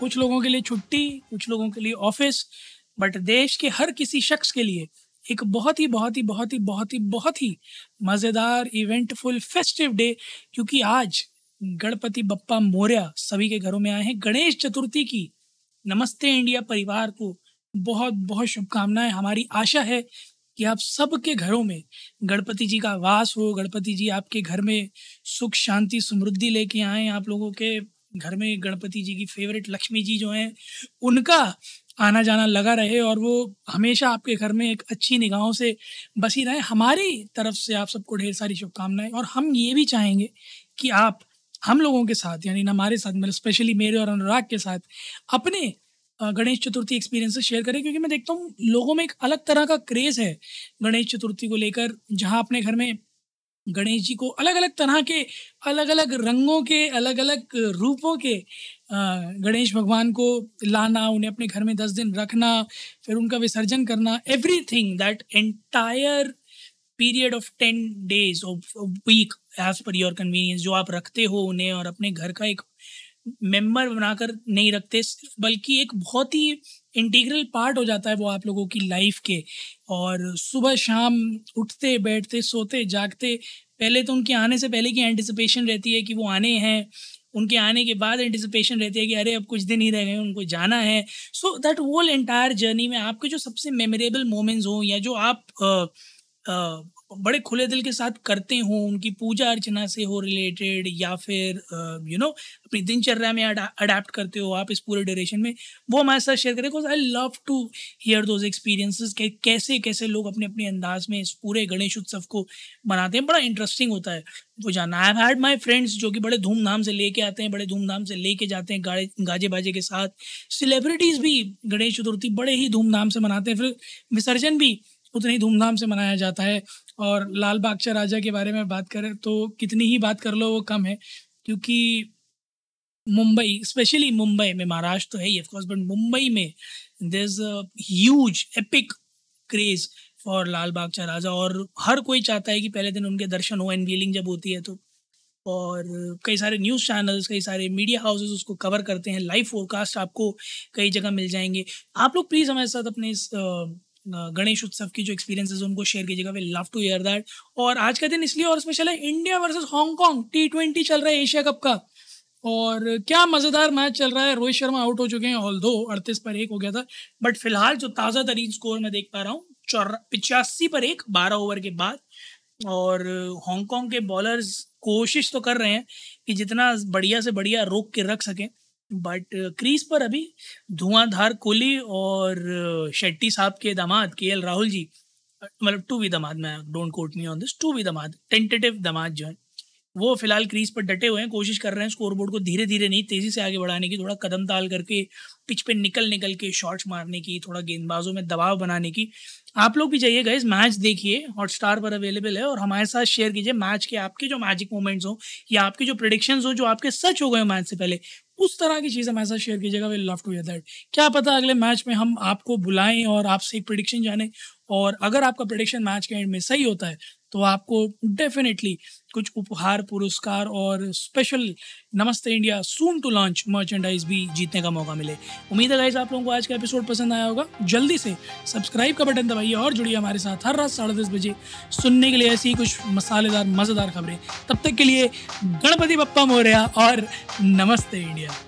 कुछ लोगों के लिए छुट्टी, कुछ लोगों के लिए ऑफ़िस बट देश के हर किसी शख्स के लिए एक बहुत ही बहुत ही बहुत ही बहुत ही बहुत ही मज़ेदार इवेंटफुल फेस्टिव डे क्योंकि आज गणपति बप्पा मोर्या सभी के घरों में आए हैं। गणेश चतुर्थी की नमस्ते इंडिया परिवार को बहुत बहुत शुभकामनाएँ। हमारी आशा है कि आप सबके घरों में गणपति जी का वास हो, गणपति जी आपके घर में सुख, शांति, समृद्धि लेके आए आप लोगों के। घर में गणपति जी की फेवरेट लक्ष्मी जी जो हैं, उनका आना जाना लगा रहे और वो हमेशा आपके घर में एक अच्छी निगाहों से बसी रहे। हमारी तरफ़ से आप सबको ढेर सारी शुभकामनाएँ और हम ये भी चाहेंगे कि आप हम लोगों के साथ, यानी हमारे साथ मतलब स्पेशली मेरे और अनुराग के साथ अपने गणेश चतुर्थी एक्सपीरियंसेस शेयर करें, क्योंकि मैं देखता हूँ, लोगों में एक अलग तरह का क्रेज़ है गणेश चतुर्थी को लेकर, जहाँ अपने घर में गणेश जी को अलग अलग तरह के अलग अलग रंगों के अलग अलग रूपों के गणेश भगवान को लाना, उन्हें अपने घर में दस दिन रखना, फिर उनका विसर्जन करना everything that entire period of ten days of week as per your convenience जो आप रखते हो उन्हें और अपने घर का एक मेंबर बनाकर नहीं रखते, सिर्फ़ बल्कि एक बहुत ही इंटीग्रल पार्ट हो जाता है वो आप लोगों की लाइफ के। और सुबह शाम उठते, बैठते, सोते, जागते, पहले तो उनके आने से पहले की एंटिसिपेशन रहती है कि वो आने हैं। उनके आने के बाद एंटिसिपेशन रहती है कि अरे अब कुछ दिन ही रह गए, उनको जाना है। So that whole entire journey में आपके जो सबसे मेमोरेबल मोमेंट्स हों या जो आप बड़े खुले दिल के साथ करते हों, उनकी पूजा अर्चना से हो रिलेटेड या फिर यू नो अपनी दिनचर्या में अडेप्ट करते हो आप इस पूरे ड्यूरेशन में, वो हमारे साथ शेयर करें because I love to hear those experiences के कैसे कैसे लोग अपने अपने अंदाज में इस पूरे गणेश उत्सव को मनाते हैं। बड़ा इंटरेस्टिंग होता है, वो जानना। आई हैड माई फ्रेंड्स जो कि बड़े धूमधाम से लेके आते हैं, बड़े धूमधाम से लेके जाते हैं, गाड़े गाजे बाजे के साथ। सेलिब्रिटीज़ भी गणेश चतुर्थी बड़े ही धूमधाम से मनाते हैं। फिर विसर्जन भी उतनी धूमधाम से मनाया जाता है। और लाल बागचा राजा के बारे में बात करें तो कितनी ही बात कर लो वो कम है, क्योंकि मुंबई स्पेशली मुंबई में, महाराष्ट्र तो है ही ऑफकोर्स बट मुंबई में there is huge epic craze for Lalbaugcha Raja. और हर कोई चाहता है कि पहले दिन उनके दर्शन हो एनवीलिंग जब होती है तो। और कई सारे न्यूज़ चैनल्स कई सारे मीडिया हाउसेस उसको कवर करते हैं। लाइव फोरकास्ट आपको कई जगह मिल जाएँगे। आप लोग प्लीज़ हमारे साथ अपने इस गणेश उत्सव की जो एक्सपीरियंसेस उनको शेयर कीजिएगा। We love to hear that और आज का दिन इसलिए और स्पेशल है India versus Hong Kong T twenty चल रहा है एशिया कप का। और क्या मज़ेदार मैच चल रहा है। रोहित शर्मा आउट हो चुके हैं ऑल दो अड़तीस पर एक हो गया था। बट फ़िलहाल जो ताज़ा तरीन स्कोर मैं देख पा रहा हूँ, चौर, पिचासी पर एक, बारह ओवर के बाद। और हांगकॉन्ग के बॉलर्स कोशिश तो कर रहे हैं कि जितना बढ़िया से बढ़िया रोक के रख सकें। बट क्रीज uh, पर अभी धुआंधार कोहली और शेट्टी साहब के दामाद के एल राहुल जी मतलब टू वी दामाद मैं don't quote me on this to be दामाद टेंटेटिव दामाद जो है वो फ़िलहाल क्रीज पर डटे हुए हैं कोशिश कर रहे हैं स्कोरबोर्ड को धीरे धीरे नहीं तेज़ी से आगे बढ़ाने की थोड़ा कदम ताल करके पिच पे निकल निकल के शॉट्स मारने की थोड़ा गेंदबाजों में दबाव बनाने की। आप लोग भी जाइएगा इस मैच देखिए हॉट स्टार पर अवेलेबल है और हमारे साथ शेयर कीजिए मैच के आपके जो मैजिक मोमेंट्स हो या आपके जो प्रिडिक्शंस हो जो आपके सच हो गए मैच से पहले उस तरह की चीज़ हमारे साथ शेयर कीजिएगा वी लव टू दैट क्या पता अगले मैच में हम आपको बुलाएँ और आपसे एक प्रिडिक्शन जाने। और अगर आपका प्रिडिक्शन मैच के एंड में सही होता है तो आपको डेफिनेटली कुछ उपहार, पुरस्कार और स्पेशल नमस्ते India soon to launch merchandise भी जीतने का मौका मिले। उम्मीद है गाइज़ आप लोगों को आज का एपिसोड पसंद आया होगा। जल्दी से सब्सक्राइब का बटन दबाइए और जुड़िए हमारे साथ हर रात साढ़े दस बजे सुनने के लिए ऐसी कुछ मसालेदार, मज़ेदार खबरें। तब तक के लिए गणपति बप्पा मोरिया और नमस्ते इंडिया